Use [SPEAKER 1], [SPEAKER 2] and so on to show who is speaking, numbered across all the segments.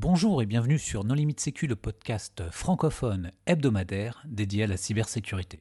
[SPEAKER 1] Bonjour et bienvenue sur Non Limite Sécu, le podcast francophone hebdomadaire dédié à la cybersécurité.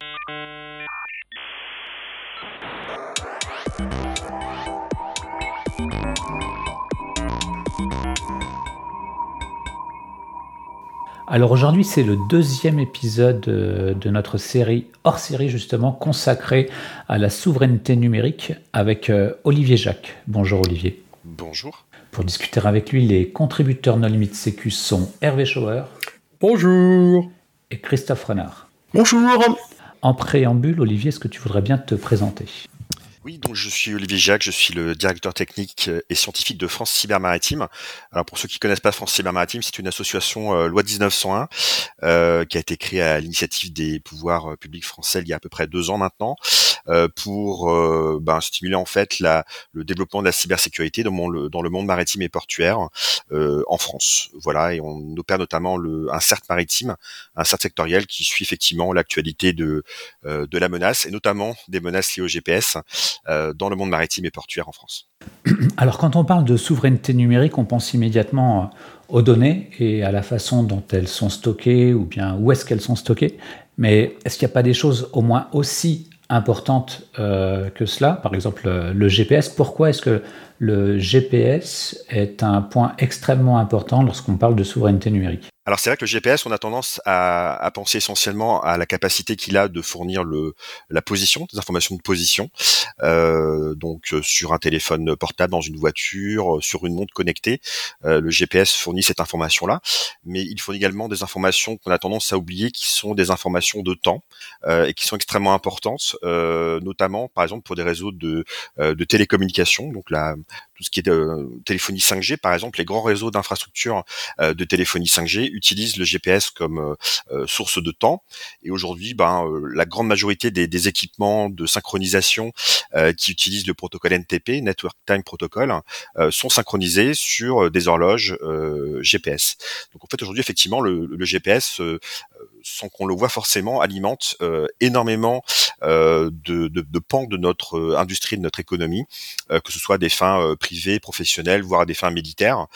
[SPEAKER 1] Alors aujourd'hui c'est le deuxième épisode de notre série, hors série justement, consacrée à la souveraineté numérique avec euh, Olivier Jacques. Bonjour Olivier.
[SPEAKER 2] Bonjour.
[SPEAKER 1] Pour discuter avec lui, les contributeurs No Limite Sécu sont Hervé Schauer.
[SPEAKER 3] Bonjour.
[SPEAKER 1] Et Christophe Renard.
[SPEAKER 3] Bonjour.
[SPEAKER 1] En préambule, Olivier, est-ce que tu voudrais bien te présenter?
[SPEAKER 2] Oui, donc je suis Olivier Jacques, je suis le directeur technique et scientifique de France Cyber Maritime. Alors pour ceux qui connaissent pas France Cyber Maritime, c'est une association euh, loi 1901 euh, qui a été créée à l'initiative des pouvoirs euh, publics français il y a à peu près deux ans maintenant euh, pour euh, ben, stimuler en fait le développement de la cybersécurité dans, le, monde maritime et portuaire en France. Voilà, et on opère notamment le, un CERT maritime, un CERT sectoriel qui suit effectivement l'actualité de, de la menace et notamment des menaces liées au GPS euh, dans le monde maritime et portuaire en France.
[SPEAKER 1] Alors quand on parle de souveraineté numérique, on pense immédiatement euh, aux données et à la façon dont elles sont stockées ou bien où est-ce qu'elles sont stockées. Mais est-ce qu'il n'y a pas des choses au moins aussi importantes euh, que cela? Par exemple, le GPS. Pourquoi est-ce que le GPS est un point extrêmement important lorsqu'on parle de souveraineté numérique?
[SPEAKER 2] Alors c'est vrai que le GPS, on a tendance à, à penser essentiellement à la capacité qu'il a de fournir le, la position, des informations de position, euh, donc euh, sur un téléphone portable, dans une voiture, euh, sur une montre connectée. Euh, le GPS fournit cette information-là, mais il fournit également des informations qu'on a tendance à oublier, qui sont des informations de temps euh, et qui sont extrêmement importantes, notamment par exemple pour des réseaux de, de télécommunications, donc la, tout ce qui est de téléphonie 5G, par exemple, les grands réseaux d'infrastructures de téléphonie 5G utilisent le GPS comme euh, euh, source de temps. Et aujourd'hui, ben, euh, la grande majorité des, équipements de synchronisation qui utilisent le protocole NTP, Network Time Protocol, sont synchronisés sur des horloges GPS. Donc en fait, aujourd'hui, effectivement, le GPS sans qu'on le voit forcément, alimente euh, énormément euh, de, de, de, pans de notre euh, industrie, de notre économie, que ce soit des fins privées, professionnelles, voire des fins militaires,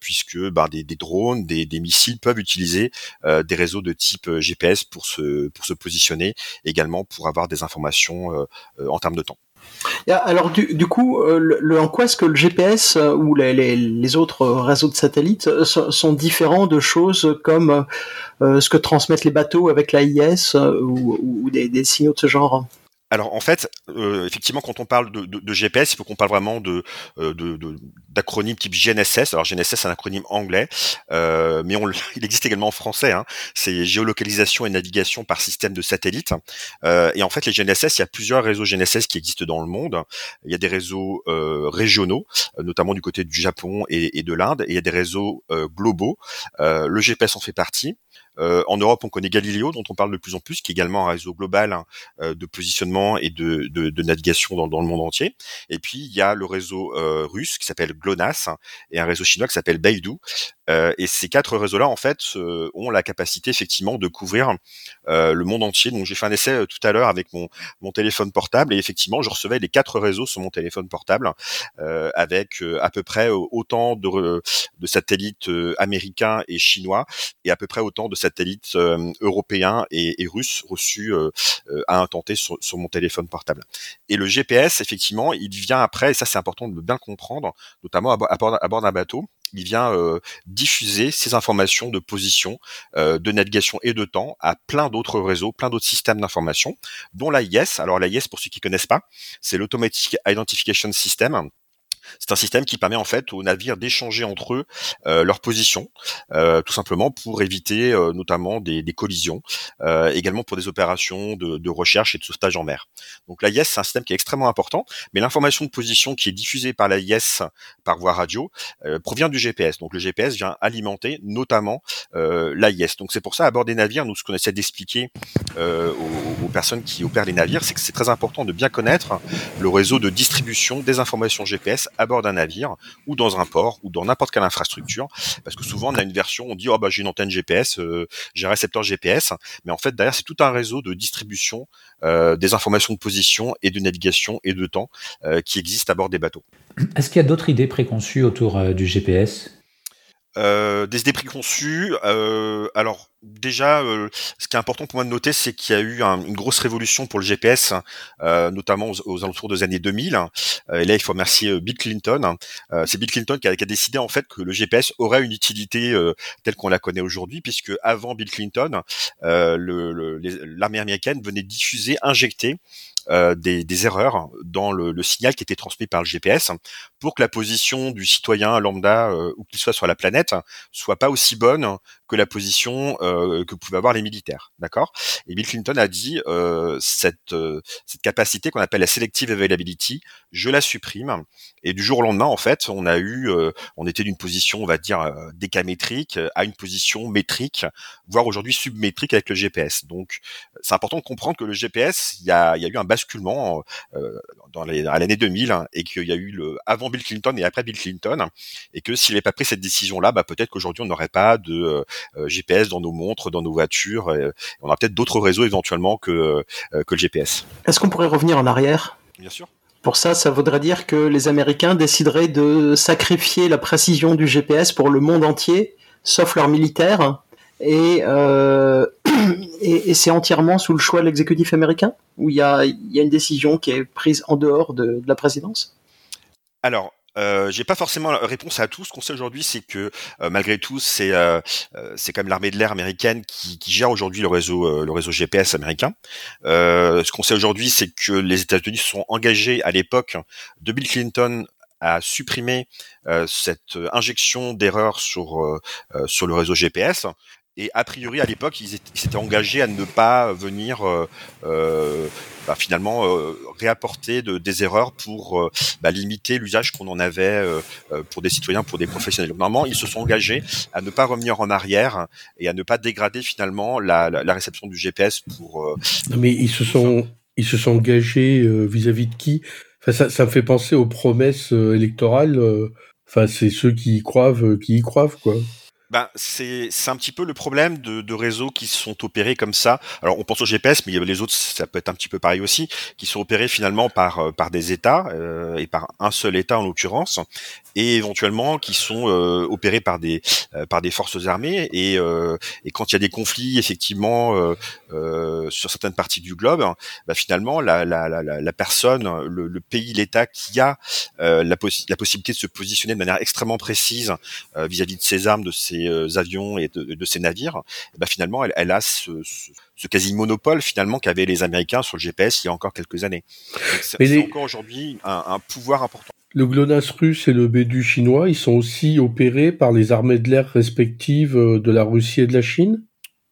[SPEAKER 2] puisque ben, des, des, drones, des, des, missiles peuvent utiliser des réseaux de type GPS pour se, pour se positionner, également pour avoir des informations en termes de temps.
[SPEAKER 3] Alors du, coup, le, en quoi est-ce que le GPS ou les, autres réseaux de satellites sont différents de choses comme euh, ce que transmettent les bateaux avec l'AIS euh, ou, des signaux de ce genre?
[SPEAKER 2] Alors en fait, euh, effectivement, quand on parle de, GPS, il faut qu'on parle vraiment de, d'acronymes de, type GNSS. Alors GNSS, c'est un acronyme anglais, euh, mais on, il existe également en français. Hein. C'est géolocalisation et navigation par système de satellite. Euh, et en fait, les GNSS, il y a plusieurs réseaux GNSS qui existent dans le monde. Il y a des réseaux régionaux, notamment du côté du Japon et, et de l'Inde, et il y a des réseaux globaux. le GPS en fait partie. Euh, en Europe, on connaît Galileo, dont on parle de plus en plus, qui est également un réseau global hein, euh, de positionnement et de, navigation dans, le monde entier. Et puis, il y a le réseau euh, russe qui s'appelle GLONASS et un réseau chinois qui s'appelle Beidou. Euh, et ces quatre réseaux-là, en fait, ont la capacité effectivement de couvrir le monde entier. Donc, j'ai fait un essai tout à l'heure avec mon, mon téléphone portable et effectivement, je recevais les quatre réseaux sur mon téléphone portable avec à peu près autant de, de satellites américains et chinois et à peu près autant de satellites euh, européens et, et russes reçus euh, euh, à un tenté sur, sur, mon téléphone portable. Et le GPS, effectivement, il vient après, et ça c'est important de bien comprendre, notamment à, bord, à bord d'un bateau, il vient diffuser ces informations de position, de navigation et de temps à plein d'autres réseaux, plein d'autres systèmes d'information, dont l'AIS. Alors l'AIS, pour ceux qui connaissent pas, c'est l'Automatic Identification System c'est un système qui permet en fait aux navires d'échanger entre eux euh, leur position, euh, tout simplement pour éviter euh, notamment des, des collisions, euh, également pour des opérations de, de, recherche et de sauvetage en mer. Donc l'AIS c'est un système qui est extrêmement important, mais l'information de position qui est diffusée par l'AIS par voie radio euh, provient du GPS. Donc le GPS vient alimenter notamment euh, l'AIS. Donc c'est pour ça à bord des navires, nous ce qu'on essaie d'expliquer aux, aux personnes qui opèrent les navires, c'est que c'est très important de bien connaître le réseau de distribution des informations GPS à bord d'un navire ou dans un port ou dans n'importe quelle infrastructure. Parce que souvent on a une version on dit oh bah j'ai une antenne GPS euh, j'ai un récepteur GPS mais en fait derrière c'est tout un réseau de distribution euh, des informations de position et de navigation et de temps euh, qui existe à bord des bateaux.
[SPEAKER 1] Est-ce qu'il y a d'autres idées préconçues autour du GPS
[SPEAKER 2] euh, des idées préconçues. Euh, alors déjà, euh, ce qui est important pour moi de noter, c'est qu'il y a eu une grosse révolution pour le GPS, euh, notamment aux, alentours des années 2000. et là, il faut remercier Bill Clinton. c'est Bill Clinton qui a, décidé en fait que le GPS aurait une utilité telle qu'on la connaît aujourd'hui, puisque avant Bill Clinton, l'armée américaine venait diffuser, injecter euh, des, des, erreurs dans le, le, signal qui était transmis par le GPS pour que la position du citoyen lambda, euh, où qu'il soit sur la planète, soit pas aussi bonne que la position euh, que pouvaient avoir les militaires, d'accord? Et Bill Clinton a dit euh, cette euh, cette capacité qu'on appelle la selective availability, je la supprime. Et du jour au lendemain, en fait, on a eu, euh, on était d'une position, on va dire euh, décamétrique à une position métrique, voire aujourd'hui submétrique avec le GPS. Donc, c'est important de comprendre que le GPS, il y a, y a eu un basculement dans les, à l'année 2000 hein, et qu'il y a eu le avant Bill Clinton et après Bill Clinton, et que s'il n'avait pas pris cette décision-là, bah, peut-être qu'aujourd'hui on n'aurait pas de euh, GPS dans nos montres, dans nos voitures. on a peut-être d'autres réseaux éventuellement que, euh, que le GPS.
[SPEAKER 3] Est-ce qu'on pourrait revenir en arrière?
[SPEAKER 2] Bien sûr.
[SPEAKER 3] Pour ça, ça voudrait dire que les Américains décideraient de sacrifier la précision du GPS pour le monde entier, sauf leurs militaires. Et, euh, et, c'est entièrement sous le choix de l'exécutif américain Où il y a, y a, une décision qui est prise en dehors de, la présidence?
[SPEAKER 2] Alors, euh, j'ai pas forcément la réponse à tout. Ce qu'on sait aujourd'hui, c'est que euh, malgré tout, c'est euh, euh, quand même l'armée de l'air américaine qui, qui gère aujourd'hui le réseau le réseau GPS américain. ce qu'on sait aujourd'hui, c'est que les États-Unis sont engagés à l'époque de Bill Clinton à supprimer cette injection d'erreurs sur sur le réseau GPS et a priori, à l'époque, ils s'étaient engagés à ne pas venir euh, euh, bah, finalement euh, réapporter de, des erreurs pour euh, bah, limiter l'usage qu'on en avait pour des citoyens, pour des professionnels. Donc, normalement, ils se sont engagés à ne pas revenir en arrière et à ne pas dégrader finalement la, la, la réception du GPS pour.
[SPEAKER 4] mais ils se sont ils se sont engagés vis-à-vis de qui? Enfin, ça, ça me fait penser aux promesses électorales. Enfin, c'est ceux qui y croient, qui y croient, quoi
[SPEAKER 2] ben, c'est un petit peu le problème de, de, réseaux qui sont opérés comme ça. Alors on pense au GPS, mais les autres ça peut être un petit peu pareil aussi, qui sont opérés finalement par euh, par des États euh, et par un seul État en l'occurrence, et éventuellement qui sont euh, opérés par des euh, par des forces armées. Et, et quand il y a des conflits effectivement sur certaines parties du globe, ben, finalement la, la, la, la personne, le, le pays, l'État qui a la, la possibilité de se positionner de manière extrêmement précise vis-à-vis -vis de ses armes, de ses euh, avions et de, de ces navires, et ben finalement, elle, elle a ce, ce, quasi monopole finalement qu'avaient les Américains sur le GPS il y a encore quelques années. C'est encore aujourd'hui un, un, pouvoir important.
[SPEAKER 4] Le GLONASS russe et le Bédu chinois, ils sont aussi opérés par les armées de l'air respectives euh, de la Russie et de la Chine?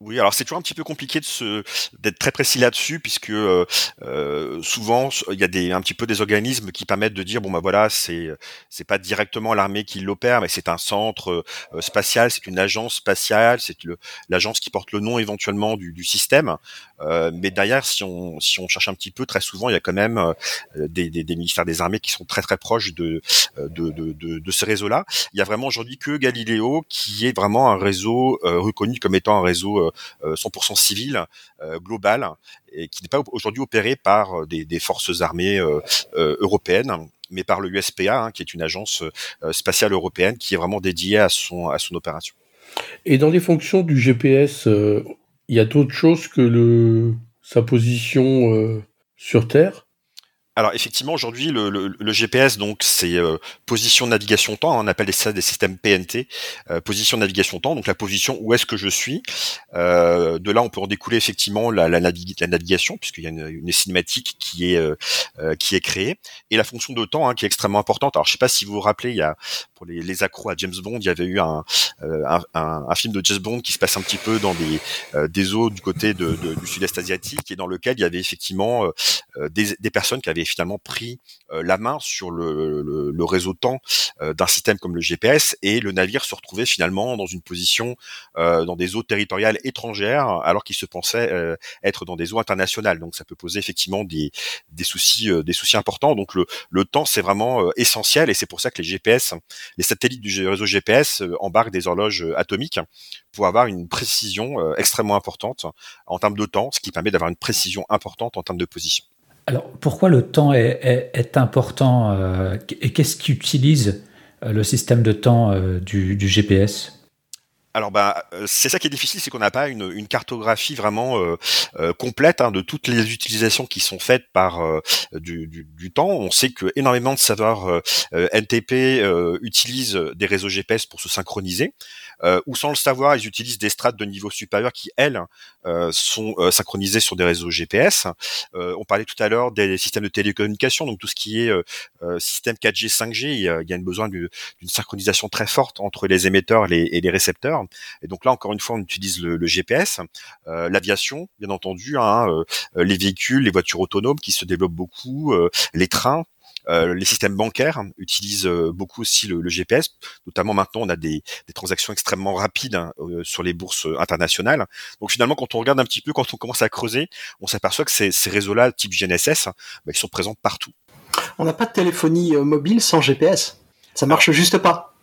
[SPEAKER 2] Oui, alors c'est toujours un petit peu compliqué de se d'être très précis là-dessus puisque euh, euh, souvent il y a des un petit peu des organismes qui permettent de dire bon bah voilà c'est c'est pas directement l'armée qui l'opère mais c'est un centre euh, spatial, c'est une agence spatiale, c'est l'agence qui porte le nom éventuellement du, du système. Euh, mais derrière si on si on cherche un petit peu très souvent il y a quand même euh, des, des, des, ministères des armées qui sont très très proches de de, de, de, de ces réseaux-là. Il y a vraiment aujourd'hui que Galileo qui est vraiment un réseau reconnu comme étant un réseau 100% euh, civil, euh, global, et qui n'est pas aujourd'hui opéré par euh, des, des forces armées européennes mais par le USPA, hein, qui est une agence spatiale européenne qui est vraiment dédiée à son, à son opération.
[SPEAKER 4] Et dans les fonctions du GPS, il y a d'autres choses que le, sa position sur Terre?
[SPEAKER 2] Alors effectivement aujourd'hui le, le, le, GPS donc c'est euh, position navigation temps, hein, on appelle ça des systèmes PNT, euh, position navigation temps, donc la position où est-ce que je suis. Euh, de là on peut en découler effectivement la, la, la navigation puisqu'il y a une, une, cinématique qui est euh, euh, qui est créée et la fonction de temps hein, qui est extrêmement importante. Alors je sais pas si vous vous rappelez, il y a pour les, les accros à James Bond, il y avait eu un, un, un, film de James Bond qui se passe un petit peu dans des des eaux du côté de, de, du sud-est asiatique et dans lequel il y avait effectivement des, des personnes qui avaient finalement pris euh, la main sur le, le, réseau temps euh, d'un système comme le GPS et le navire se retrouvait finalement dans une position euh, dans des eaux territoriales étrangères alors qu'il se pensait être dans des eaux internationales. Donc ça peut poser effectivement des, des soucis des soucis importants. Donc le, le temps c'est vraiment essentiel et c'est pour ça que les GPS, les satellites du réseau GPS embarquent des horloges atomiques pour avoir une précision extrêmement importante en termes de temps, ce qui permet d'avoir une précision importante en termes de position.
[SPEAKER 1] Alors, pourquoi le temps est, important euh, et qu'est-ce qu'utilise le système de temps du, du GPS
[SPEAKER 2] alors bah c'est ça qui est difficile, c'est qu'on n'a pas une, cartographie vraiment euh, euh, complète hein, de toutes les utilisations qui sont faites par euh, du, temps. On sait que énormément de serveurs NTP utilisent des réseaux GPS pour se synchroniser, ou sans le savoir, ils utilisent des strates de niveau supérieur qui elles sont synchronisées sur des réseaux GPS. on parlait tout à l'heure des systèmes de télécommunication, donc tout ce qui est système 4G, 5G, il y a, il y a besoin d'une synchronisation très forte entre les émetteurs et les récepteurs. Et donc là, encore une fois, on utilise le, GPS, euh, l'aviation, bien entendu, hein, euh, les véhicules, les voitures autonomes qui se développent beaucoup, euh, les trains. les systèmes bancaires utilisent beaucoup aussi le, GPS. Notamment maintenant, on a des, transactions extrêmement rapides hein, sur les bourses internationales. Donc finalement, quand on regarde un petit peu, quand on commence à creuser, on s'aperçoit que ces, réseaux-là, type GNSS, bah, ils sont présents partout.
[SPEAKER 3] On n'a pas de téléphonie mobile sans GPS. Ça marche juste pas.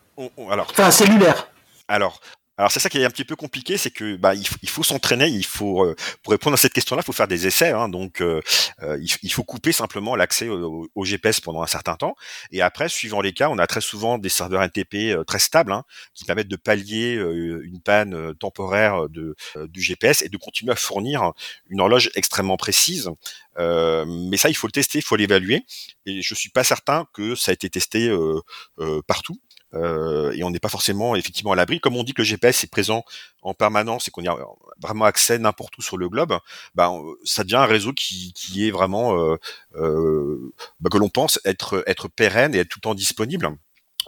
[SPEAKER 2] alors,
[SPEAKER 3] enfin, cellulaire.
[SPEAKER 2] Alors, alors c'est ça qui est un petit peu compliqué, c'est que bah, il, faut s'entraîner, il faut euh, pour répondre à cette question-là, il faut faire des essais. Hein, donc euh, euh, il, faut couper simplement l'accès au, GPS pendant un certain temps, et après, suivant les cas, on a très souvent des serveurs NTP très stables hein, qui permettent de pallier une panne temporaire de, du GPS et de continuer à fournir une horloge extrêmement précise. mais ça, il faut le tester, il faut l'évaluer, et je suis pas certain que ça a été testé partout. Euh, et on n'est pas forcément effectivement à l'abri. Comme on dit que le GPS est présent en permanence et qu'on y a vraiment accès n'importe où sur le globe, bah, ça devient un réseau qui, qui est vraiment euh, euh, bah, que l'on pense être être pérenne et être tout le temps disponible.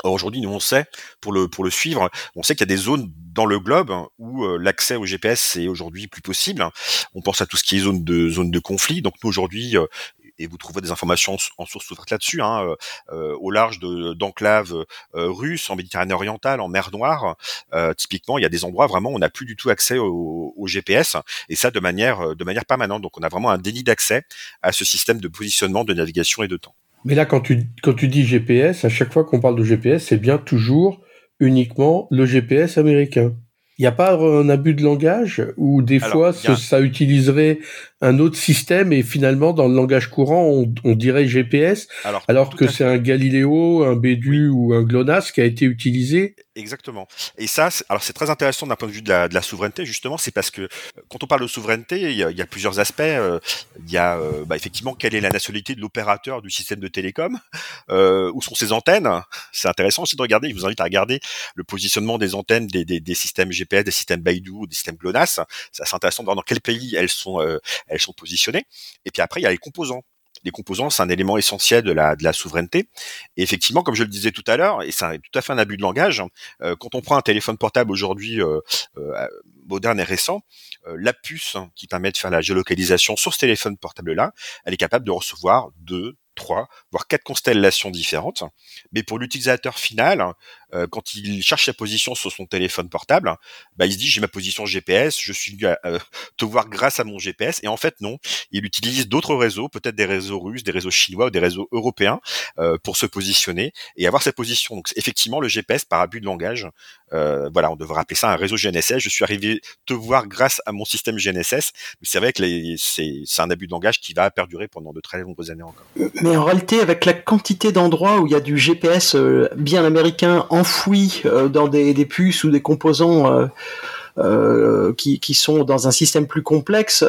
[SPEAKER 2] Aujourd'hui, nous on sait pour le pour le suivre, on sait qu'il y a des zones dans le globe où l'accès au GPS est aujourd'hui plus possible. On pense à tout ce qui est zone de zone de conflit. Donc nous aujourd'hui, et vous trouverez des informations en source ouverte là-dessus, hein, euh, euh, au large d'enclaves euh, russes, en Méditerranée orientale, en mer Noire. typiquement, il y a des endroits vraiment où on n'a plus du tout accès au, GPS, et ça de manière, de manière permanente. Donc on a vraiment un déni d'accès à ce système de positionnement, de navigation et de temps.
[SPEAKER 4] Mais là, quand tu, quand tu dis GPS, à chaque fois qu'on parle de GPS, c'est bien toujours uniquement le GPS américain. Il n'y a pas un abus de langage où des fois ça utiliserait un autre système et finalement dans le langage courant on, dirait GPS alors, que c'est un Galileo, un Bédu ou un GLONASS qui a été utilisé.
[SPEAKER 2] Exactement. Et ça, alors c'est très intéressant d'un point de vue de la, de la souveraineté justement, c'est parce que euh, quand on parle de souveraineté, il y a, il y a plusieurs aspects. Euh, il y a euh, bah, effectivement quelle est la nationalité de l'opérateur du système de télécom, euh, où sont ses antennes. C'est intéressant aussi de regarder. Je vous invite à regarder le positionnement des antennes des, des, des systèmes GPS, des systèmes Baidu, des systèmes GLONASS. C'est assez intéressant de voir dans quel pays elles sont elles sont positionnées. Et puis après, il y a les composants les composants, c'est un élément essentiel de la, de la souveraineté. Et effectivement, comme je le disais tout à l'heure, et c'est tout à fait un abus de langage, euh, quand on prend un téléphone portable aujourd'hui euh, euh, moderne et récent, la puce qui permet de faire la géolocalisation sur ce téléphone portable-là, elle est capable de recevoir deux, trois, voire quatre constellations différentes. Mais pour l'utilisateur final, euh, quand il cherche sa position sur son téléphone portable, bah, il se dit j'ai ma position GPS, je suis à euh, te voir grâce à mon GPS. Et en fait non, il utilise d'autres réseaux, peut-être des réseaux russes, des réseaux chinois ou des réseaux européens euh, pour se positionner et avoir sa position. Donc effectivement le GPS par abus de langage, voilà, on devrait appeler ça un réseau GNSS. Je suis arrivé te voir grâce à mon système GNSS, mais c'est vrai que c'est un abus de langage qui va perdurer pendant de très nombreuses années encore.
[SPEAKER 3] Mais en réalité, avec la quantité d'endroits où il y a du GPS bien américain enfoui euh, dans des, puces ou des composants euh, euh, qui, sont dans un système plus complexe,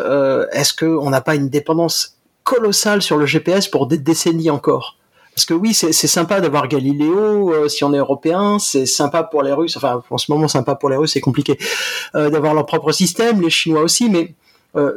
[SPEAKER 3] est-ce qu'on n'a pas une dépendance colossale sur le GPS pour des décennies encore? Parce que oui, c'est sympa d'avoir Galiléo si on est européen, c'est sympa pour les Russes. Enfin, en ce moment, sympa pour les Russes, c'est compliqué d'avoir leur propre système, les Chinois aussi. Mais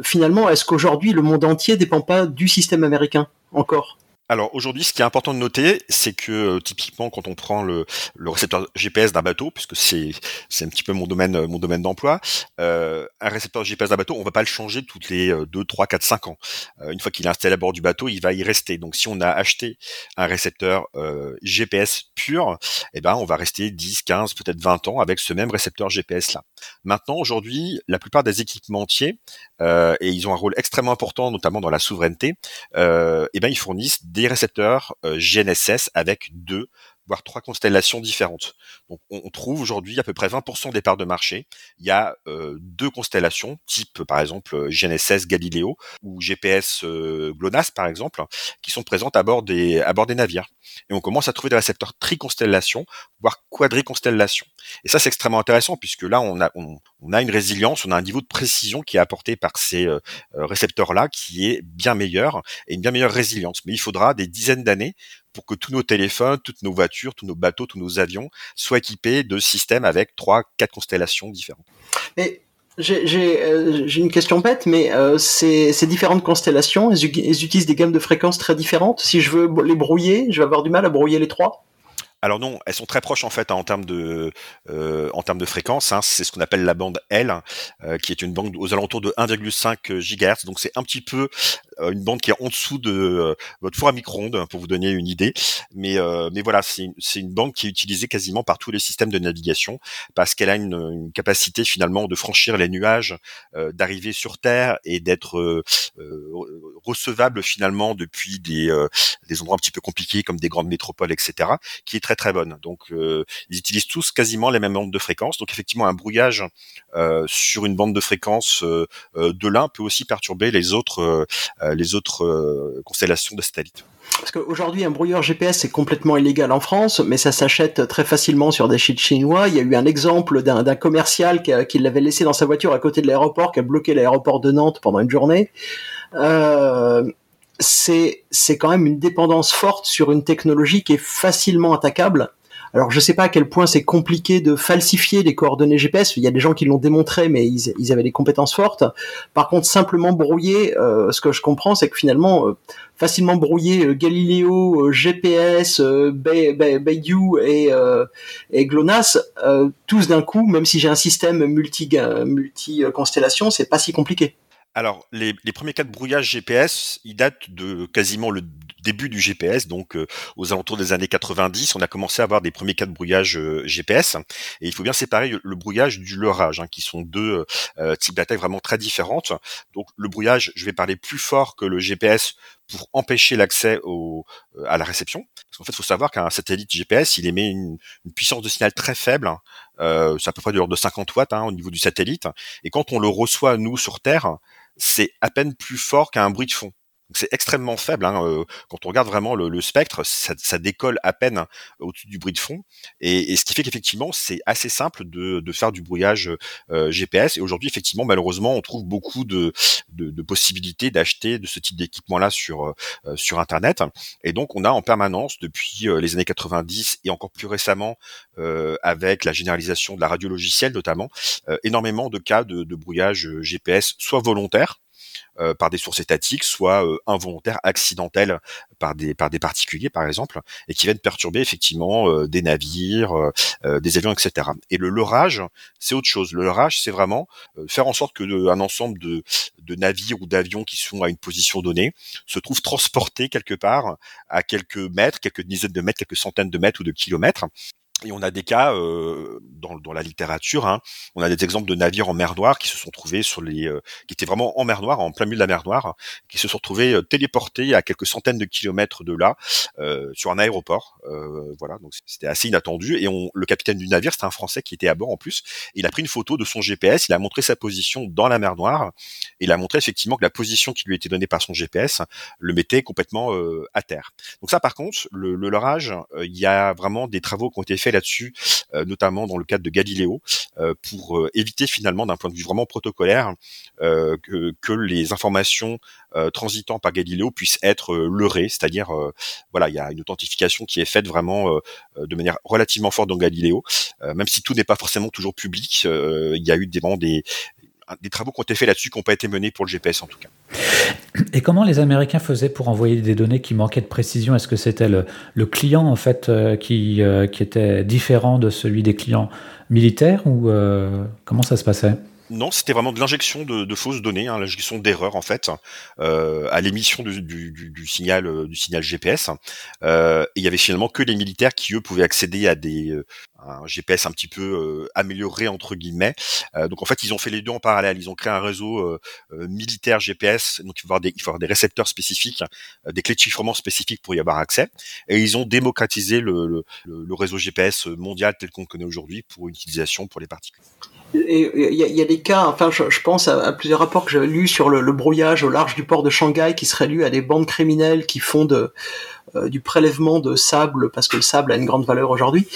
[SPEAKER 3] finalement, est-ce qu'aujourd'hui le monde entier dépend pas du système américain encore?
[SPEAKER 2] Alors aujourd'hui, ce qui est important de noter, c'est que euh, typiquement quand on prend le, récepteur GPS d'un bateau, puisque c'est c'est un petit peu mon domaine mon domaine d'emploi, euh, un récepteur GPS d'un bateau, on va pas le changer toutes les 2, 3, 4, 5 ans. Euh, une fois qu'il est installé à bord du bateau, il va y rester. Donc si on a acheté un récepteur euh, GPS pur, eh ben on va rester 10, 15, peut-être 20 ans avec ce même récepteur GPS là. Maintenant aujourd'hui, la plupart des équipementiers euh, et ils ont un rôle extrêmement important, notamment dans la souveraineté, euh, eh ben ils fournissent des récepteurs euh, GNSS avec deux voire trois constellations différentes. Donc on, trouve aujourd'hui à peu près 20% des parts de marché. Il y a euh, deux constellations, type par exemple GNSS Galileo ou GPS euh, GLONASS par exemple, qui sont présentes à bord des navires. Et on commence à trouver des récepteurs triconstellation, voire quadriconstellation. Et ça c'est extrêmement intéressant puisque là on a une résilience, on a un niveau de précision qui est apporté par ces euh, récepteurs là qui est bien meilleur et une bien meilleure résilience. Mais il faudra des dizaines d'années pour que tous nos téléphones, toutes nos voitures, tous nos bateaux, tous nos avions soient équipés de systèmes avec trois, quatre constellations différentes.
[SPEAKER 3] Mais euh, j'ai une question bête, mais euh, ces, différentes constellations, elles, utilisent des gammes de fréquences très différentes. Si je veux les brouiller, je vais avoir du mal à brouiller les trois?
[SPEAKER 2] Alors non, elles sont très proches en fait hein, en termes de euh, en termes de fréquence. Hein, c'est ce qu'on appelle la bande L, euh, qui est une bande aux alentours de 1,5 GHz. Donc c'est un petit peu euh, une bande qui est en dessous de votre four à micro-ondes pour vous donner une idée. Mais mais voilà, c'est une, bande qui est utilisée quasiment par tous les systèmes de navigation parce qu'elle a une, une, capacité finalement de franchir les nuages, d'arriver sur Terre et d'être recevable finalement depuis des des endroits un petit peu compliqués comme des grandes métropoles, etc. Qui est très très bonne. Donc euh, ils utilisent tous quasiment les mêmes bandes de fréquence. Donc effectivement un brouillage euh, sur une bande de fréquence euh, de l'un peut aussi perturber les autres les autres constellations de satellites.
[SPEAKER 3] Parce qu'aujourd'hui, un brouilleur GPS est complètement illégal en France, mais ça s'achète très facilement sur des sites chinois. Il y a eu un exemple d'un commercial qui, qui l'avait laissé dans sa voiture à côté de l'aéroport, qui a bloqué l'aéroport de Nantes pendant une journée. Euh, c'est c'est quand même une dépendance forte sur une technologie qui est facilement attaquable. Alors je sais pas à quel point c'est compliqué de falsifier les coordonnées GPS. Il y a des gens qui l'ont démontré, mais ils, avaient des compétences fortes. Par contre, simplement brouiller, euh, ce que je comprends, c'est que finalement, euh, facilement brouiller euh, Galileo, GPS, Bayou et, et GLONASS, tous d'un coup, même si j'ai un système multi multi constellation, c'est pas si compliqué.
[SPEAKER 2] Alors, les, premiers cas de brouillage GPS, ils datent de quasiment le début du GPS, donc euh, aux alentours des années 90, on a commencé à avoir des premiers cas de brouillage euh, GPS. Et il faut bien séparer le brouillage du leurrage, hein, qui sont deux euh, types d'attaques vraiment très différentes. Donc, le brouillage, je vais parler plus fort que le GPS pour empêcher l'accès au, à la réception. Parce qu'en fait, il faut savoir qu'un satellite GPS, il émet une, puissance de signal très faible. Euh, c'est à peu près de l'ordre de 50 watts hein, au niveau du satellite. Et quand on le reçoit, nous, sur Terre, c'est à peine plus fort qu'un bruit de fond c'est extrêmement faible. Hein, euh, quand on regarde vraiment le, spectre, ça, décolle à peine au-dessus du bruit de fond. Et, ce qui fait qu'effectivement, c'est assez simple de, faire du brouillage euh, GPS. Et aujourd'hui, effectivement, malheureusement, on trouve beaucoup de, possibilités d'acheter de ce type d'équipement-là sur euh, sur Internet. Et donc, on a en permanence depuis les années 90 et encore plus récemment avec la généralisation de la radio logicielle notamment, énormément de cas de, de brouillage GPS, soit volontaire euh, par des sources étatiques, soit euh, involontaires, accidentelles par des par des particuliers par exemple, et qui viennent perturber effectivement euh, des navires, des avions, etc. Et le leurrage, c'est autre chose. Le leurrage, c'est vraiment faire en sorte que un ensemble de, de navires ou d'avions qui sont à une position donnée se trouvent transportés quelque part à quelques mètres, quelques dizaines de mètres, quelques centaines de mètres ou de kilomètres, et on a des cas euh, dans, dans, la littérature, hein, on a des exemples de navires en mer Noire qui se sont trouvés sur les, euh, qui étaient vraiment en mer Noire, en plein milieu de la mer Noire, qui se sont retrouvés euh, téléportés à quelques centaines de kilomètres de là, euh, sur un aéroport. voilà, donc c'était assez inattendu. Et on, le capitaine du navire, c'était un Français qui était à bord en plus. il a pris une photo de son GPS, il a montré sa position dans la mer Noire, et il a montré effectivement que la position qui lui était donnée par son GPS le mettait complètement à terre. Donc ça, par contre, le, le leurrage, il y a vraiment des travaux qui ont été faits là-dessus, euh, notamment dans le cadre de Galileo, euh, pour euh, éviter finalement d'un point de vue vraiment protocolaire que, les informations transitant par Galileo puissent être leurrées, c'est-à-dire voilà, il y a une authentification qui est faite vraiment de manière relativement forte dans Galileo, même si tout n'est pas forcément toujours public. il y a eu des, des, des travaux qui ont été faits là-dessus qui n'ont pas été menés pour le GPS en tout cas.
[SPEAKER 1] Et comment les Américains faisaient pour envoyer des données qui manquaient de précision? Est-ce que c'était le, client en fait euh, qui, euh, qui était différent de celui des clients militaires ou euh, comment ça se passait?
[SPEAKER 2] Non, c'était vraiment de l'injection de, fausses données, hein, l'injection d'erreurs en fait euh, à l'émission du, signal euh, du signal GPS. Euh, il y avait finalement que les militaires qui eux pouvaient accéder à des un GPS un petit peu amélioré entre guillemets. donc en fait, ils ont fait les deux en parallèle. Ils ont créé un réseau militaire GPS, donc il faut avoir des, récepteurs spécifiques, des clés de chiffrement spécifiques pour y avoir accès. Et ils ont démocratisé le, le réseau GPS mondial tel qu'on le connaît aujourd'hui pour une utilisation pour les particuliers
[SPEAKER 3] il y, a des cas, enfin, je, pense à, plusieurs rapports que j'ai lus sur le, brouillage au large du port de Shanghai qui serait lu à des bandes criminelles qui font de, euh, du prélèvement de sable parce que le sable a une grande valeur aujourd'hui.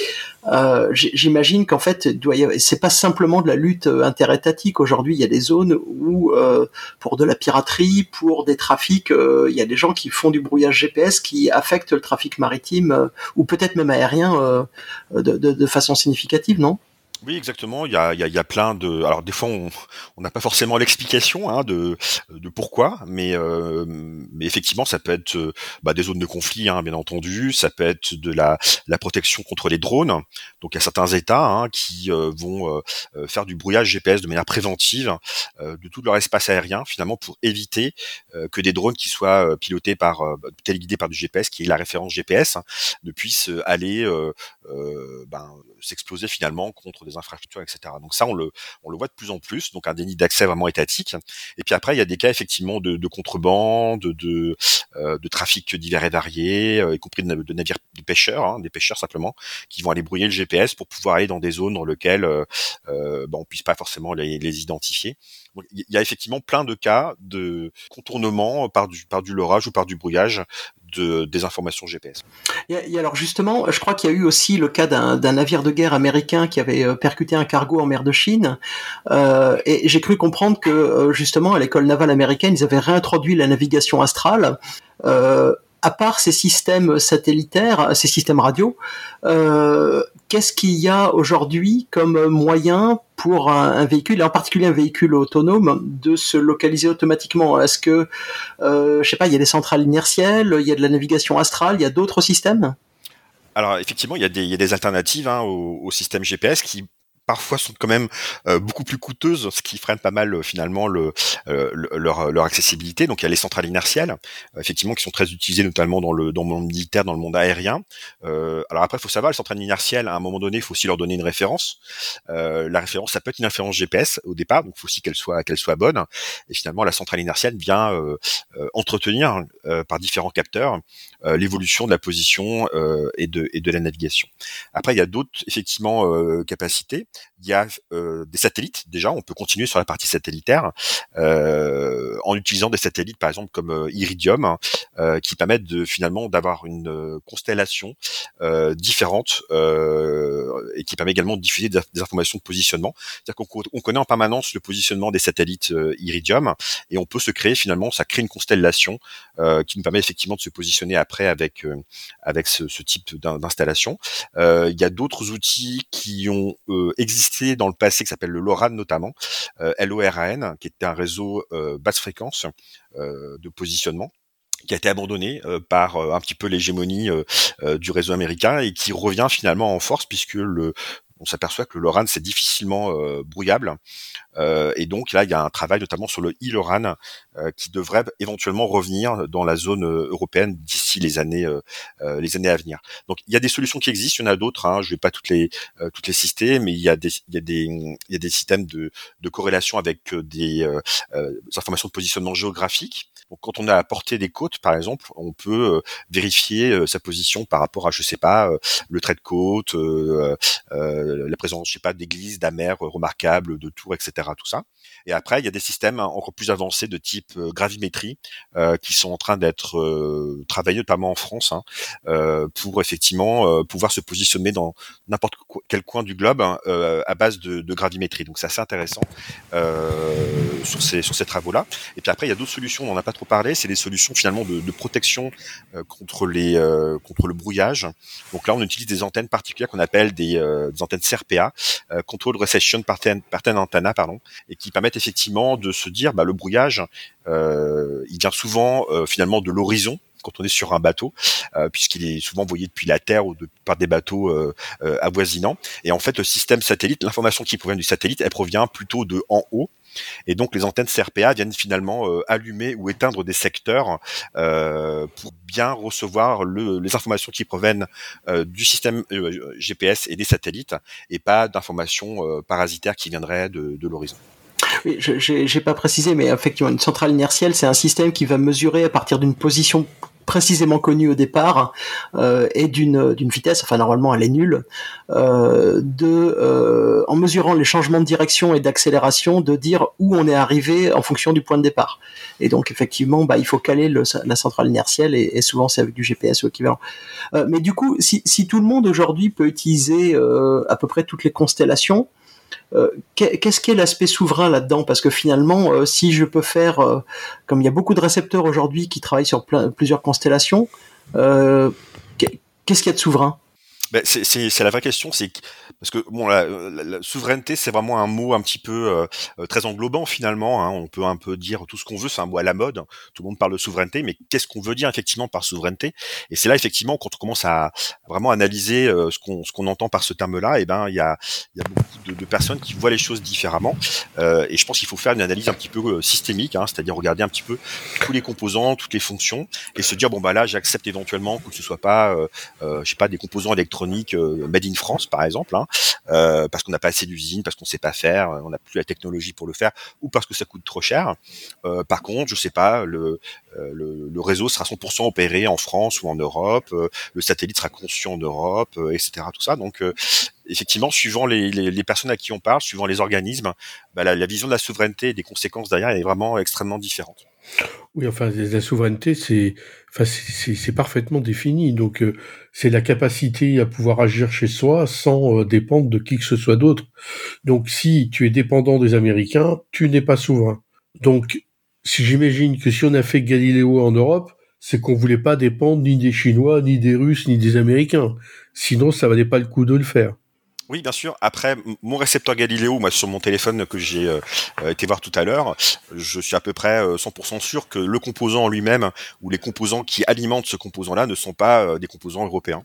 [SPEAKER 3] Euh, J'imagine qu'en fait, c'est pas simplement de la lutte euh, interétatique. Aujourd'hui, il y a des zones où, euh, pour de la piraterie, pour des trafics, euh, il y a des gens qui font du brouillage GPS qui affectent le trafic maritime ou peut-être même aérien de, de, de façon significative, non?
[SPEAKER 2] Oui, exactement. Il y a, il y a, plein de. Alors des fois, on n'a pas forcément l'explication hein, de, de pourquoi, mais, euh, mais effectivement, ça peut être euh, bah, des zones de conflit, hein, bien entendu. Ça peut être de la, la protection contre les drones. Donc, il y a certains États hein, qui euh, vont faire du brouillage GPS de manière préventive de tout leur espace aérien, finalement, pour éviter que des drones qui soient pilotés par, téléguidés par du GPS, qui est la référence GPS, ne puissent aller ben, s'exploser finalement contre des infrastructures, etc. Donc ça, on le, voit de plus en plus. Donc un déni d'accès vraiment étatique. Et puis après, il y a des cas effectivement de, de contrebande, de, euh, de trafic divers et variés, euh, y compris de, navires de pêcheurs, hein, des pêcheurs simplement, qui vont aller brouiller le GPS pour pouvoir aller dans des zones dans lesquelles euh, ben, on puisse pas forcément les, les identifier. il y a effectivement plein de cas de contournement par du, par du lorage ou par du brouillage de, des informations GPS.
[SPEAKER 3] Et, alors justement, je crois qu'il y a eu aussi le cas d'un navire de guerre américain qui avait euh, percuté un cargo en mer de Chine. Euh, et j'ai cru comprendre que euh, justement à l'école navale américaine, ils avaient réintroduit la navigation astrale. À part ces systèmes satellitaires, ces systèmes radio, euh, qu'est-ce qu'il y a aujourd'hui comme moyen pour un, véhicule, et en particulier un véhicule autonome, de se localiser automatiquement? Est-ce que, euh, je sais pas, il y a des centrales inertielles, il y a de la navigation astrale, il y a d'autres systèmes?
[SPEAKER 2] Alors effectivement, il y a des, alternatives hein, au, système GPS qui parfois sont quand même euh, beaucoup plus coûteuses, ce qui freine pas mal euh, finalement le, euh, leur, leur, accessibilité. Donc il y a les centrales inertielles, effectivement, qui sont très utilisées notamment dans le, dans le monde militaire, dans le monde aérien. alors après, il faut savoir, les centrales inertielles, à un moment donné, il faut aussi leur donner une référence. la référence, ça peut être une référence GPS au départ, donc il faut aussi qu'elle soit qu'elle soit bonne. Et finalement, la centrale inertielle vient entretenir par différents capteurs l'évolution de la position et de et de la navigation. Après, il y a d'autres effectivement capacités il y a euh, des satellites déjà. On peut continuer sur la partie satellitaire euh, en utilisant des satellites, par exemple comme euh, Iridium, qui permettent de finalement d'avoir une constellation différente et qui permet également de diffuser des, informations de positionnement. C'est-à-dire qu'on on connaît en permanence le positionnement des satellites Iridium et on peut se créer finalement, ça crée une constellation qui nous permet effectivement de se positionner après avec avec ce, ce type d'installation. il y a d'autres outils qui ont existé dans le passé, qui s'appelle le LoRaN notamment, euh, LORAN, qui était un réseau euh, basse fréquence euh, de positionnement qui a été abandonné par un petit peu l'hégémonie du réseau américain et qui revient finalement en force puisque le on s'aperçoit que le LoRaN c'est difficilement brouillable. Et donc là, il y a un travail notamment sur le e-LORAN qui devrait éventuellement revenir dans la zone européenne d'ici les années les années à venir. Donc il y a des solutions qui existent, il y en a d'autres. Hein, je vais pas toutes les toutes les citer, mais il y a des il y a des il y a des systèmes de de corrélation avec des, informations de positionnement géographique. Donc quand on a à portée des côtes, par exemple, on peut vérifier sa position par rapport à je sais pas le trait de côte, la présence je sais pas d'églises, d'amers remarquables, de tours, etc tout ça. Et après, il y a des systèmes encore plus avancés de type euh, gravimétrie euh, qui sont en train d'être euh, travaillés notamment en France hein, pour effectivement pouvoir se positionner dans n'importe quel coin du globe hein, à base de, gravimétrie. Donc c'est intéressant sur ces travaux-là. Et puis après, il y a d'autres solutions. On n'en a pas trop parlé. C'est des solutions finalement de, protection contre les contre le brouillage. Donc là, on utilise des antennes particulières qu'on appelle des, antennes CRPA, Control Recession Pattern, Antenna, pardon, et qui permettent effectivement de se dire bah, le brouillage, euh, il vient souvent euh, finalement de l'horizon quand on est sur un bateau, puisqu'il est souvent envoyé depuis la Terre ou par des bateaux avoisinants. Et en fait, le système satellite, l'information qui provient du satellite, elle provient plutôt de en haut, et donc les antennes CRPA viennent finalement euh, allumer ou éteindre des secteurs euh, pour bien recevoir le, les informations qui proviennent euh, du système GPS et des satellites et pas d'informations parasitaires qui viendraient de, de l'horizon.
[SPEAKER 3] Oui, je n'ai pas précisé, mais effectivement, une centrale inertielle, c'est un système qui va mesurer à partir d'une position précisément connue au départ euh, et d'une d'une vitesse, enfin normalement elle est nulle, euh, de euh, en mesurant les changements de direction et d'accélération, de dire où on est arrivé en fonction du point de départ. Et donc effectivement, bah, il faut caler le, la centrale inertielle et, souvent c'est avec du GPS ou équivalent. Euh, mais du coup, si, si tout le monde aujourd'hui peut utiliser euh, à peu près toutes les constellations, euh, qu'est-ce qu'est l'aspect souverain là-dedans? Parce que finalement, euh, si je peux faire, euh, comme il y a beaucoup de récepteurs aujourd'hui qui travaillent sur plusieurs constellations, qu'est-ce qu'il y a de souverain?
[SPEAKER 2] Ben, c'est la vraie question, c'est parce que bon, la, souveraineté, c'est vraiment un mot un petit peu euh, euh, très englobant finalement. Hein. On peut un peu dire tout ce qu'on veut, c'est un mot à la mode. Tout le monde parle de souveraineté, mais qu'est-ce qu'on veut dire effectivement par souveraineté? Et c'est là effectivement quand on commence à vraiment analyser euh, ce qu'on ce qu'on entend par ce terme-là, et eh ben il y a, y a beaucoup de, de, personnes qui voient les choses différemment. Euh, et je pense qu'il faut faire une analyse un petit peu systémique, hein, c'est-à-dire regarder un petit peu tous les composants, toutes les fonctions, et se dire bon bah là j'accepte éventuellement que ce soit pas, je sais pas, des composants électroniques made in France par exemple. Hein, euh, parce qu'on n'a pas assez d'usines, parce qu'on sait pas faire, on n'a plus la technologie pour le faire, ou parce que ça coûte trop cher. Euh, par contre, je sais pas, le, euh, réseau sera 100% opéré en France ou en Europe, le satellite sera conçu en Europe, etc. Tout ça. Donc effectivement, suivant les, personnes à qui on parle, suivant les organismes, bah, la, la, vision de la souveraineté et des conséquences derrière est vraiment extrêmement différente.
[SPEAKER 4] Oui, enfin, la souveraineté, c'est, enfin, c'est parfaitement défini. Donc, euh, c'est la capacité à pouvoir agir chez soi sans euh, dépendre de qui que ce soit d'autre. Donc, si tu es dépendant des Américains, tu n'es pas souverain. Donc, si j'imagine que si on a fait Galiléo en Europe, c'est qu'on voulait pas dépendre ni des Chinois, ni des Russes, ni des Américains. Sinon, ça valait pas le coup de le faire.
[SPEAKER 2] Oui, bien sûr. Après, mon récepteur Galileo, moi, sur mon téléphone que j'ai euh, été voir tout à l'heure, je suis à peu près 100% euh, sûr que le composant lui-même ou les composants qui alimentent ce composant-là ne sont pas euh, des composants européens.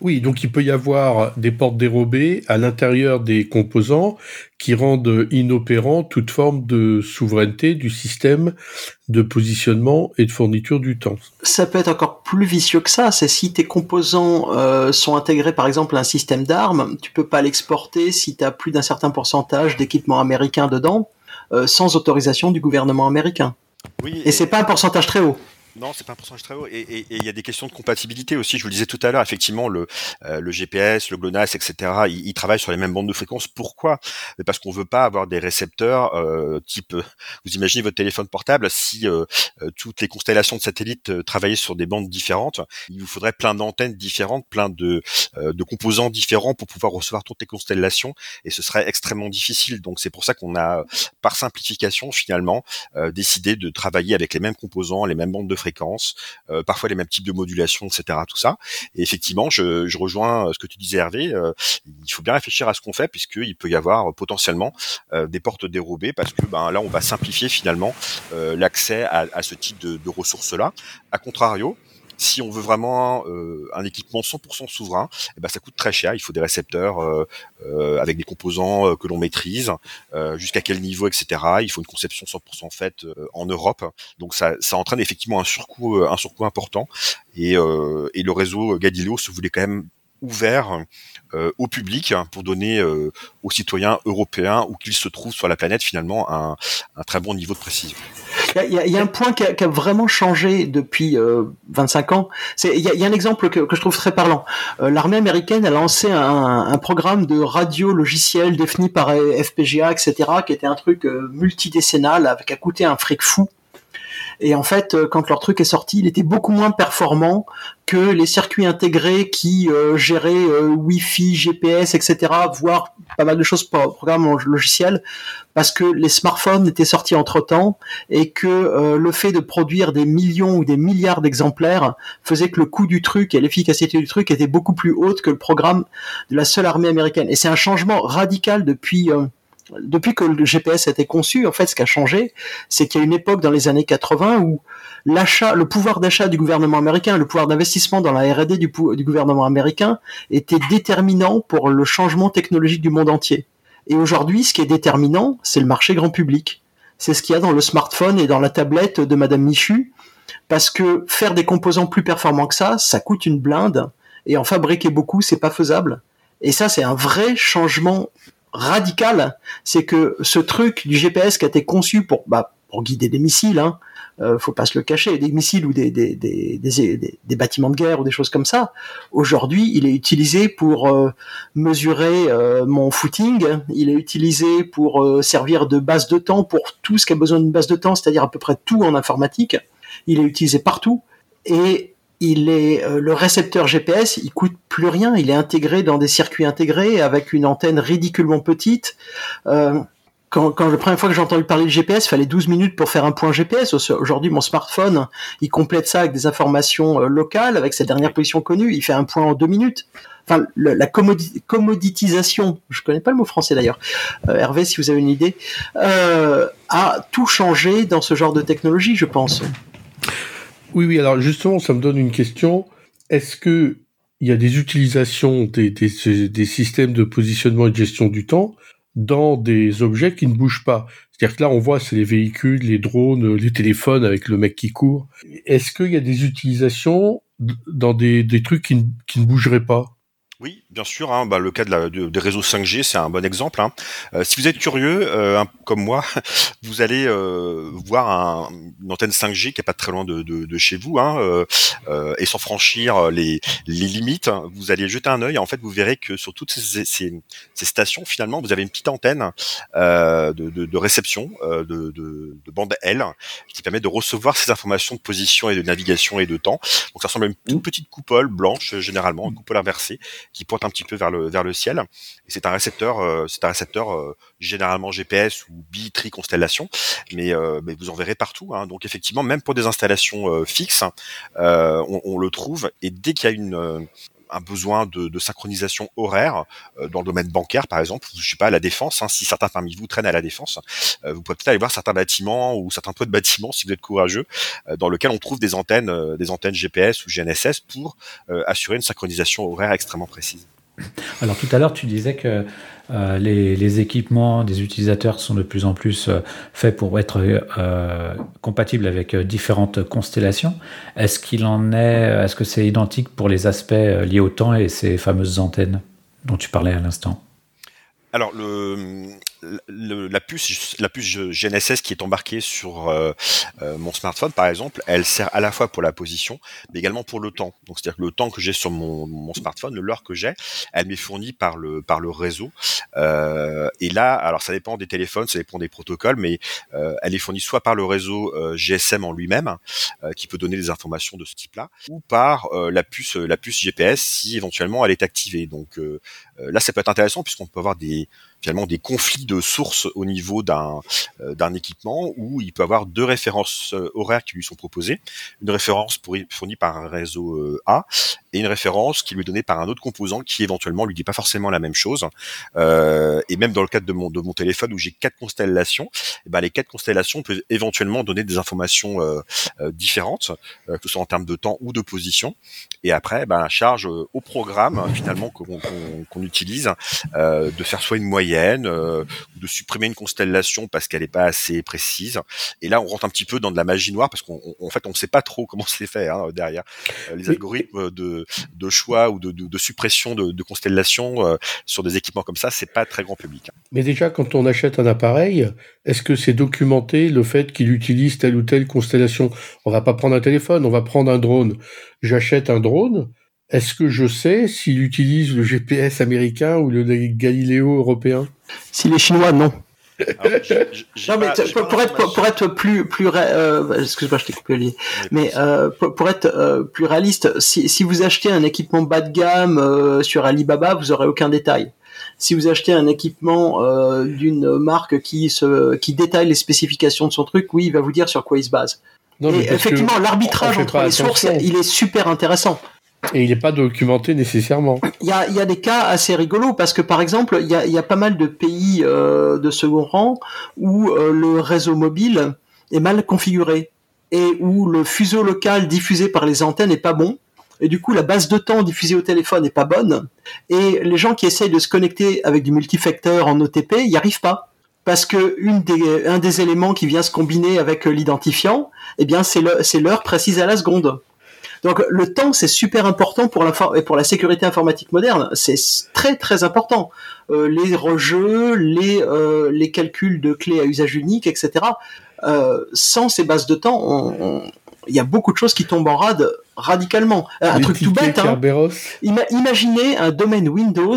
[SPEAKER 4] Oui, donc il peut y avoir des portes dérobées à l'intérieur des composants qui rendent inopérant toute forme de souveraineté du système de positionnement et de fourniture du temps.
[SPEAKER 3] Ça peut être encore plus vicieux que ça. C'est si tes composants euh, sont intégrés par exemple à un système d'armes, tu peux pas l'exporter si tu as plus d'un certain pourcentage d'équipements américains dedans, euh, sans autorisation du gouvernement américain. Oui, et, et c'est pas un pourcentage très haut.
[SPEAKER 2] Non, c'est pas un pourcentage très haut. Et il y a des questions de compatibilité aussi. Je vous le disais tout à l'heure, effectivement, le, euh, le GPS, le GLONASS, etc., ils, ils, travaillent sur les mêmes bandes de fréquences. Pourquoi? Parce qu'on veut pas avoir des récepteurs euh, type. Vous imaginez votre téléphone portable, si euh, euh toutes les constellations de satellites euh, travaillaient sur des bandes différentes, il vous faudrait plein d'antennes différentes, plein de, de composants différents pour pouvoir recevoir toutes les constellations, et ce serait extrêmement difficile. Donc c'est pour ça qu'on a, par simplification, finalement, décidé de travailler avec les mêmes composants, les mêmes bandes de fréquences, euh, parfois les mêmes types de modulation, etc. Tout ça. Et effectivement, je, rejoins euh, ce que tu disais, Hervé. Euh, il faut bien réfléchir à ce qu'on fait, puisqu'il peut y avoir potentiellement des portes dérobées, parce que ben là, on va simplifier finalement l'accès à, à, ce type de, de ressources-là. A contrario, si on veut vraiment euh, un équipement 100% souverain, eh ben, ça coûte très cher. Il faut des récepteurs euh, euh, avec des composants que l'on maîtrise, jusqu'à quel niveau, etc. Il faut une conception 100% faite en Europe. Donc ça, entraîne effectivement un surcoût, important. Et, le réseau Galileo se voulait quand même ouvert au public pour donner aux citoyens européens où qu'ils se trouvent sur la planète finalement un très bon niveau de précision.
[SPEAKER 3] Il y a, un point qui a, vraiment changé depuis euh, 25 ans. Il, y, a, un exemple que, je trouve très parlant. Euh, l'armée américaine a lancé un, un, programme de radio logiciel défini par FPGA, etc., qui était un truc euh, multidécennal avec à coûter un fric fou et en fait, euh, quand leur truc est sorti, il était beaucoup moins performant que les circuits intégrés qui euh, géraient euh, Wi-Fi, GPS, etc., voire pas mal de choses pour programme logiciel, parce que les smartphones étaient sortis entre temps et que euh, le fait de produire des millions ou des milliards d'exemplaires faisait que le coût du truc et l'efficacité du truc était beaucoup plus haute que le programme de la seule armée américaine. Et c'est un changement radical depuis depuis que le GPS a été conçu, en fait, ce qui a changé, c'est qu'il y a une époque dans les années 80 où l'achat, le pouvoir d'achat du gouvernement américain, le pouvoir d'investissement dans la R&D du, gouvernement américain était déterminant pour le changement technologique du monde entier. Et aujourd'hui, ce qui est déterminant, c'est le marché grand public. C'est ce qu'il y a dans le smartphone et dans la tablette de Madame Michu, parce que faire des composants plus performants que ça, ça coûte une blinde, et en fabriquer beaucoup, c'est pas faisable. Et ça, c'est un vrai changement radical. C'est que ce truc du GPS qui a été conçu pour, bah, pour guider des missiles, hein, euh, faut pas se le cacher, des missiles ou des, des, des, des, bâtiments de guerre ou des choses comme ça. Aujourd'hui, il est utilisé pour euh, mesurer euh, mon footing, il est utilisé pour euh, servir de base de temps pour tout ce qui a besoin d'une base de temps, c'est-à-dire à peu près tout en informatique. Il est utilisé partout et il est le récepteur GPS, il coûte plus rien, il est intégré dans des circuits intégrés avec une antenne ridiculement petite. Euh, quand, quand la première fois que j'ai entendu parler de GPS, il fallait 12 minutes pour faire un point GPS. Aujourd'hui, mon smartphone, il complète ça avec des informations euh, locales, avec sa dernière position connue. Il fait un point en deux minutes. Enfin, la commoditisation, je connais pas le mot français d'ailleurs. Euh, Hervé, si vous avez une idée, euh, a tout changé dans ce genre de technologie, je pense.
[SPEAKER 4] Oui, oui. Alors justement, ça me donne une question. Est-ce que il y a des utilisations des, systèmes de positionnement et de gestion du temps dans des objets qui ne bougent pas? C'est-à-dire que là, on voit, c'est les véhicules, les drones, les téléphones avec le mec qui court. Est-ce qu'il y a des utilisations dans des, trucs qui ne bougeraient pas?
[SPEAKER 2] Oui, bien sûr. Hein, bah, le cas de la, des réseaux 5G, c'est un bon exemple. Hein. Euh, si vous êtes curieux, euh, comme moi, vous allez euh, voir un, une antenne 5G qui est pas très loin de, de, de chez vous, hein, et sans franchir les, les limites, vous allez jeter un œil. En fait, vous verrez que sur toutes ces, ces, ces stations, finalement, vous avez une petite antenne de, de, réception de, de, bande L qui permet de recevoir ces informations de position et de navigation et de temps. Donc, ça ressemble à une toute petite coupole blanche, généralement, une coupole inversée qui pointe un petit peu vers le ciel. Et c'est un récepteur, euh, euh, généralement GPS ou bi-tri constellation, mais, euh, mais vous en verrez partout. Hein. Donc effectivement, même pour des installations fixes, on, le trouve. Et dès qu'il y a une un besoin de, synchronisation horaire dans le domaine bancaire, par exemple, je sais pas à la défense. Hein, si certains parmi vous traînent à la défense, vous pouvez peut-être aller voir certains bâtiments ou certains toits de bâtiments, si vous êtes courageux, dans lequel on trouve des antennes, des antennes GPS ou GNSS pour assurer une synchronisation horaire extrêmement précise.
[SPEAKER 1] Alors tout à l'heure, tu disais que euh, les, équipements des utilisateurs sont de plus en plus euh, faits pour être euh, compatibles avec différentes constellations. Est-ce qu'il en est, est-ce que c'est identique pour les aspects liés au temps et ces fameuses antennes dont tu parlais à l'instant?
[SPEAKER 2] Alors le, la puce, la puce GNSS qui est embarquée sur euh, euh, mon smartphone, par exemple, elle sert à la fois pour la position, mais également pour le temps. Donc, c'est-à-dire que le temps que j'ai sur mon, mon smartphone, l'heure que j'ai, elle m'est fournie par le par le réseau. Euh, et là, alors ça dépend des téléphones, ça dépend des protocoles, mais euh, elle est fournie soit par le réseau GSM en lui-même, qui peut donner des informations de ce type-là, ou par la puce la puce GPS si éventuellement elle est activée. Donc là, ça peut être intéressant puisqu'on peut avoir des finalement des conflits de sources au niveau d'un euh, équipement où il peut avoir deux références euh, horaires qui lui sont proposées, une référence fournie par un réseau euh, A et une référence qui lui est donnée par un autre composant qui éventuellement lui dit pas forcément la même chose. Euh, et même dans le cadre de mon de mon téléphone où j'ai quatre constellations, eh ben les quatre constellations peuvent éventuellement donner des informations euh, différentes, que ce soit en termes de temps ou de position. Et après, ben charge au programme finalement qu'on utilise de faire soit une moyenne euh, de supprimer une constellation parce qu'elle n'est pas assez précise. Et là, on rentre un petit peu dans de la magie noire parce qu'en fait, on ne sait pas trop comment c'est fait hein, derrière. Euh, les algorithmes de, de, choix ou de, de, de suppression de, de constellations euh, sur des équipements comme ça, c'est pas très grand public.
[SPEAKER 4] Mais déjà, quand on achète un appareil, est-ce que c'est documenté le fait qu'il utilise telle ou telle constellation? On va pas prendre un téléphone, on va prendre un drone. J'achète un drone est-ce que je sais s'il utilise le GPS américain ou le Galileo européen?
[SPEAKER 3] S'il est chinois, non. Non mais pour, être pour, être plus plus euh, excuse-moi je t'ai coupé le mais euh, pour, être euh, plus réaliste si, si vous achetez un équipement bas de gamme sur Alibaba vous aurez aucun détail. Si vous achetez un équipement d'une marque qui se qui détaille les spécifications de son truc oui il va vous dire sur quoi il se base. Non, effectivement l'arbitrage entre les sources il est super intéressant
[SPEAKER 4] Et il n'est pas documenté nécessairement.
[SPEAKER 3] Il y a, des cas assez rigolos parce que par exemple, il y a, pas mal de pays euh, de second rang où euh, le réseau mobile est mal configuré et où le fuseau local diffusé par les antennes n'est pas bon. Et du coup, la base de temps diffusée au téléphone n'est pas bonne. Et les gens qui essayent de se connecter avec du multifacteur en OTP, n'y arrivent pas. Parce que des, un des éléments qui vient se combiner avec l'identifiant, eh bien, c'est l'heure précise à la seconde. Donc le temps c'est super important pour la et pour la sécurité informatique moderne, c'est très très important. Euh, les rejeux, les euh, les calculs de clés à usage unique, etc. Euh, sans ces bases de temps, il y a beaucoup de choses qui tombent en rade radicalement. Un truc tout bête. Hein. imaginez un domaine Windows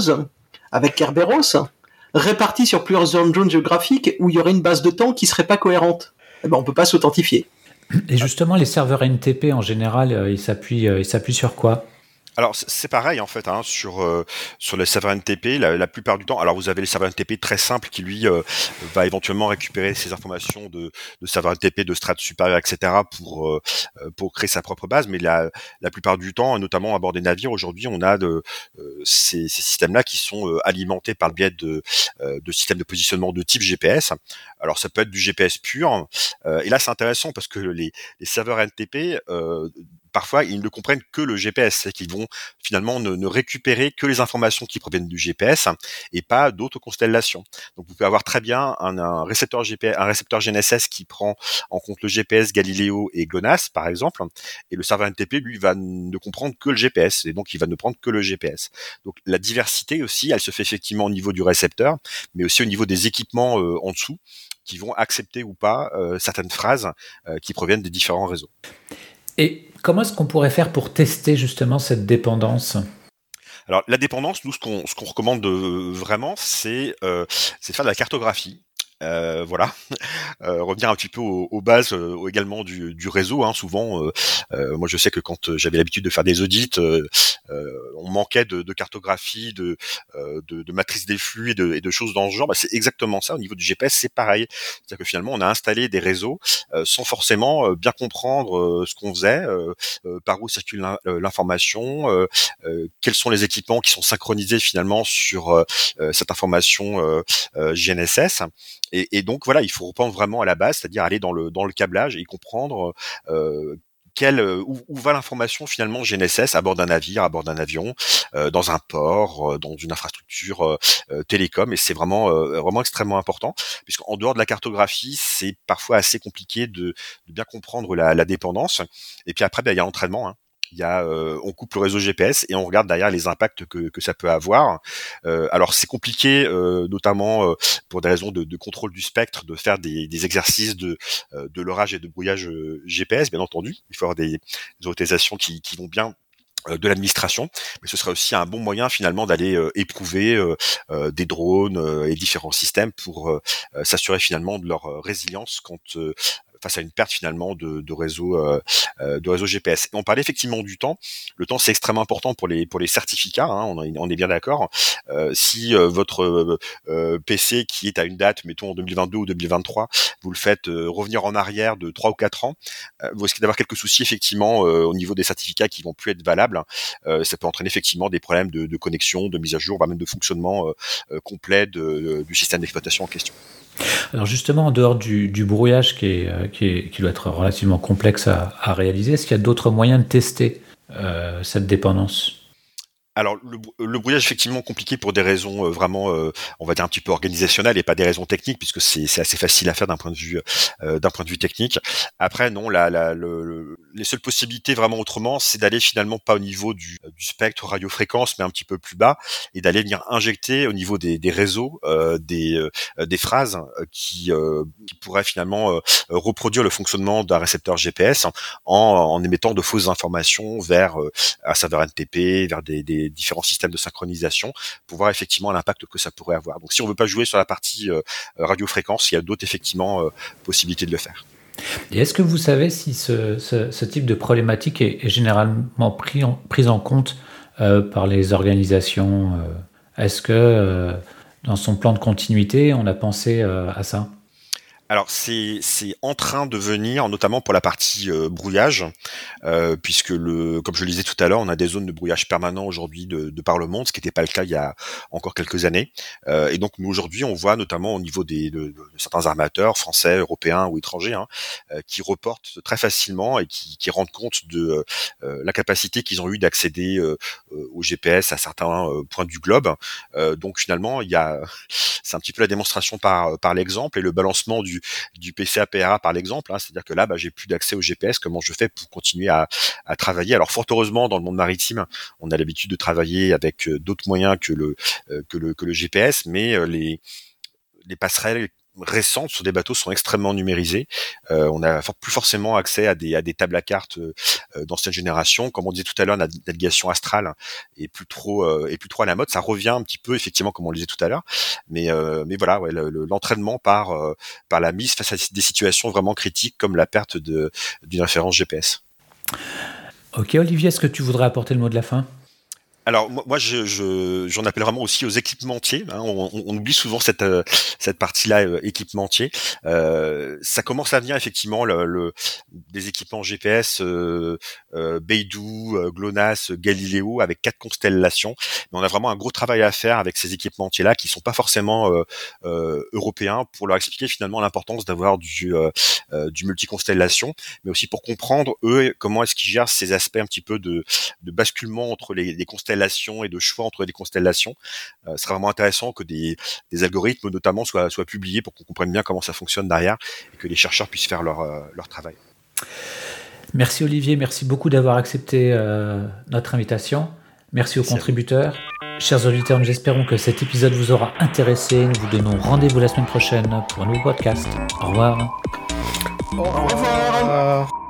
[SPEAKER 3] avec Kerberos réparti sur plusieurs zones géographiques où il y aurait une base de temps qui serait pas cohérente. Eh ben, on peut pas s'authentifier.
[SPEAKER 1] Et justement, les serveurs NTP en général, euh, ils s'appuient, euh, ils s'appuient sur quoi?
[SPEAKER 2] Alors c'est pareil en fait hein, sur euh, sur les serveurs NTP la, la, plupart du temps. Alors vous avez les serveurs NTP très simples qui lui euh, va éventuellement récupérer ces informations de, de serveurs NTP de strates supérieures etc pour euh, pour créer sa propre base. Mais la la plupart du temps, notamment à bord des navires aujourd'hui, on a de ces, ces systèmes là qui sont alimentés par le biais de de systèmes de positionnement de type GPS. Alors ça peut être du GPS pur. et là c'est intéressant parce que les les serveurs NTP parfois ils ne comprennent que le GPS, c'est qu'ils vont finalement ne, récupérer que les informations qui proviennent du GPS et pas d'autres constellations. Donc vous pouvez avoir très bien un, récepteur GPS, un récepteur GNSS qui prend en compte le GPS, Galileo et GLONASS par exemple, et le serveur NTP lui va ne comprendre que le GPS et donc il va ne prendre que le GPS. Donc la diversité aussi, elle se fait effectivement au niveau du récepteur, mais aussi au niveau des équipements euh, en dessous qui vont accepter ou pas euh, certaines phrases euh, qui proviennent des différents réseaux.
[SPEAKER 1] Comment est-ce qu'on pourrait faire pour tester justement cette dépendance?
[SPEAKER 2] Alors la dépendance, nous ce qu'on recommande vraiment, c'est euh, c'est de faire de la cartographie. Euh, voilà, euh, revenir un petit peu aux, bases euh, également du, réseau. Hein. Souvent, moi je sais que quand j'avais l'habitude de faire des audits, on manquait de, cartographie, de, de, matrice des flux et de, et de choses dans ce genre. Bah, c'est exactement ça. Au niveau du GPS, c'est pareil. C'est-à-dire que finalement, on a installé des réseaux sans forcément bien comprendre ce qu'on faisait, par où circule l'information, quels sont les équipements qui sont synchronisés finalement sur cette information GNSS. Et, et, donc voilà, il faut reprendre vraiment à la base, c'est-à-dire aller dans le dans le câblage et comprendre euh, quelle, euh, où, où, va l'information finalement GNSS à bord d'un navire, à bord d'un avion, euh, dans un port, euh, dans une infrastructure euh, télécom, et c'est vraiment vraiment extrêmement important, puisqu'en dehors de la cartographie, c'est parfois assez compliqué de, de bien comprendre la, la, dépendance. Et puis après, ben, il y a l'entraînement. Hein euh, on coupe le réseau GPS et on regarde derrière les impacts que, ça peut avoir. Euh, alors c'est compliqué, euh, notamment pour des raisons de, contrôle du spectre, de faire des, des exercices de, de l'orage et de brouillage GPS, bien entendu. Il faut avoir des, des autorisations qui, vont bien de l'administration, mais ce serait aussi un bon moyen finalement d'aller éprouver euh, des drones et différents systèmes pour s'assurer finalement de leur résilience quand face à une perte finalement de, de réseau euh, euh, réseau GPS. on parlait effectivement du temps. Le temps c'est extrêmement important pour les pour les certificats. Hein, on, est bien d'accord. Euh, si votre PC qui est à une date, mettons en 2022 ou 2023, vous le faites revenir en arrière de 3 ou 4 ans, vous risquez d'avoir quelques soucis effectivement au niveau des certificats qui vont plus être valables. ça peut entraîner effectivement des problèmes de, de connexion, de mise à jour, même de fonctionnement complet du système d'exploitation en question.
[SPEAKER 1] Alors justement, en dehors du, brouillage euh, qui, doit être relativement complexe à, réaliser, est-ce qu'il y a d'autres moyens de tester euh, cette dépendance?
[SPEAKER 2] Alors le, le, brouillage effectivement compliqué pour des raisons euh, vraiment, euh, on va dire un petit peu organisationnelles et pas des raisons techniques puisque c'est assez facile à faire d'un point de vue euh, d'un point de vue technique. Après non, la, la, le, les seules possibilités vraiment autrement, c'est d'aller finalement pas au niveau du, du spectre radiofréquence mais un petit peu plus bas et d'aller venir injecter au niveau des, des réseaux des, des phrases qui, qui pourraient finalement reproduire le fonctionnement d'un récepteur GPS en, en, émettant de fausses informations vers un serveur NTP, vers des, des différents systèmes de synchronisation pour voir effectivement l'impact que ça pourrait avoir. Donc si on veut pas jouer sur la partie euh, radiofréquence, il y a d'autres effectivement euh, possibilités de le faire.
[SPEAKER 1] Et est-ce que vous savez si ce, type de problématique est, généralement pris en, prise en compte euh, par les organisations Est-ce que dans son plan de continuité, on a pensé à ça?
[SPEAKER 2] Alors c'est c'est en train de venir, notamment pour la partie euh, brouillage, euh, puisque le comme je le disais tout à l'heure, on a des zones de brouillage permanent aujourd'hui de, de, par le monde, ce qui n'était pas le cas il y a encore quelques années. Euh, et donc nous aujourd'hui, on voit notamment au niveau des de, de certains armateurs français, européens ou étrangers, hein, euh, qui reportent très facilement et qui, qui rendent compte de euh, la capacité qu'ils ont eu d'accéder au GPS à certains points du globe. donc finalement, il y a c'est un petit peu la démonstration par par l'exemple et le balancement du du PC APRA par l'exemple. Hein, C'est-à-dire que là, bah, j'ai plus d'accès au GPS. Comment je fais pour continuer à, travailler? Alors fort heureusement, dans le monde maritime, on a l'habitude de travailler avec euh, d'autres moyens que le euh, GPS, mais euh, les passerelles récentes sur des bateaux sont extrêmement numérisées. Euh, on a plus forcément accès à des, à des tables à cartes euh, euh, d'ancienne génération. Comme on disait tout à l'heure, la navigation astrale est plus trop euh, est plus trop à la mode. Ça revient un petit peu effectivement comme on le disait tout à l'heure, mais mais voilà, ouais, l'entraînement par par la mise face à des situations vraiment critiques comme la perte d'une référence GPS.
[SPEAKER 1] Ok Olivier, est-ce que tu voudrais apporter le mot de la fin?
[SPEAKER 2] Alors moi, je, je, j'en appelle vraiment aussi aux équipementiers. Hein. On, oublie souvent cette euh, cette partie-là euh, équipementier. Euh, ça commence à venir effectivement le, des équipements GPS euh, Beidou, euh, GLONASS, Galileo avec quatre constellations. Mais on a vraiment un gros travail à faire avec ces équipementiers-là qui sont pas forcément européens pour leur expliquer finalement l'importance d'avoir du du multi-constellation, mais aussi pour comprendre eux comment est-ce qu'ils gèrent ces aspects un petit peu de, de basculement entre les, les constellations et de choix entre des constellations. Euh, ce sera vraiment intéressant que des, algorithmes notamment soient, soient publiés pour qu'on comprenne bien comment ça fonctionne derrière et que les chercheurs puissent faire leur, euh, leur travail.
[SPEAKER 1] Merci Olivier, merci beaucoup d'avoir accepté euh, notre invitation. Merci aux contributeurs. Chers auditeurs, nous espérons que cet épisode vous aura intéressé. Nous vous donnons rendez-vous la semaine prochaine pour un nouveau podcast. Au revoir.
[SPEAKER 3] Au revoir.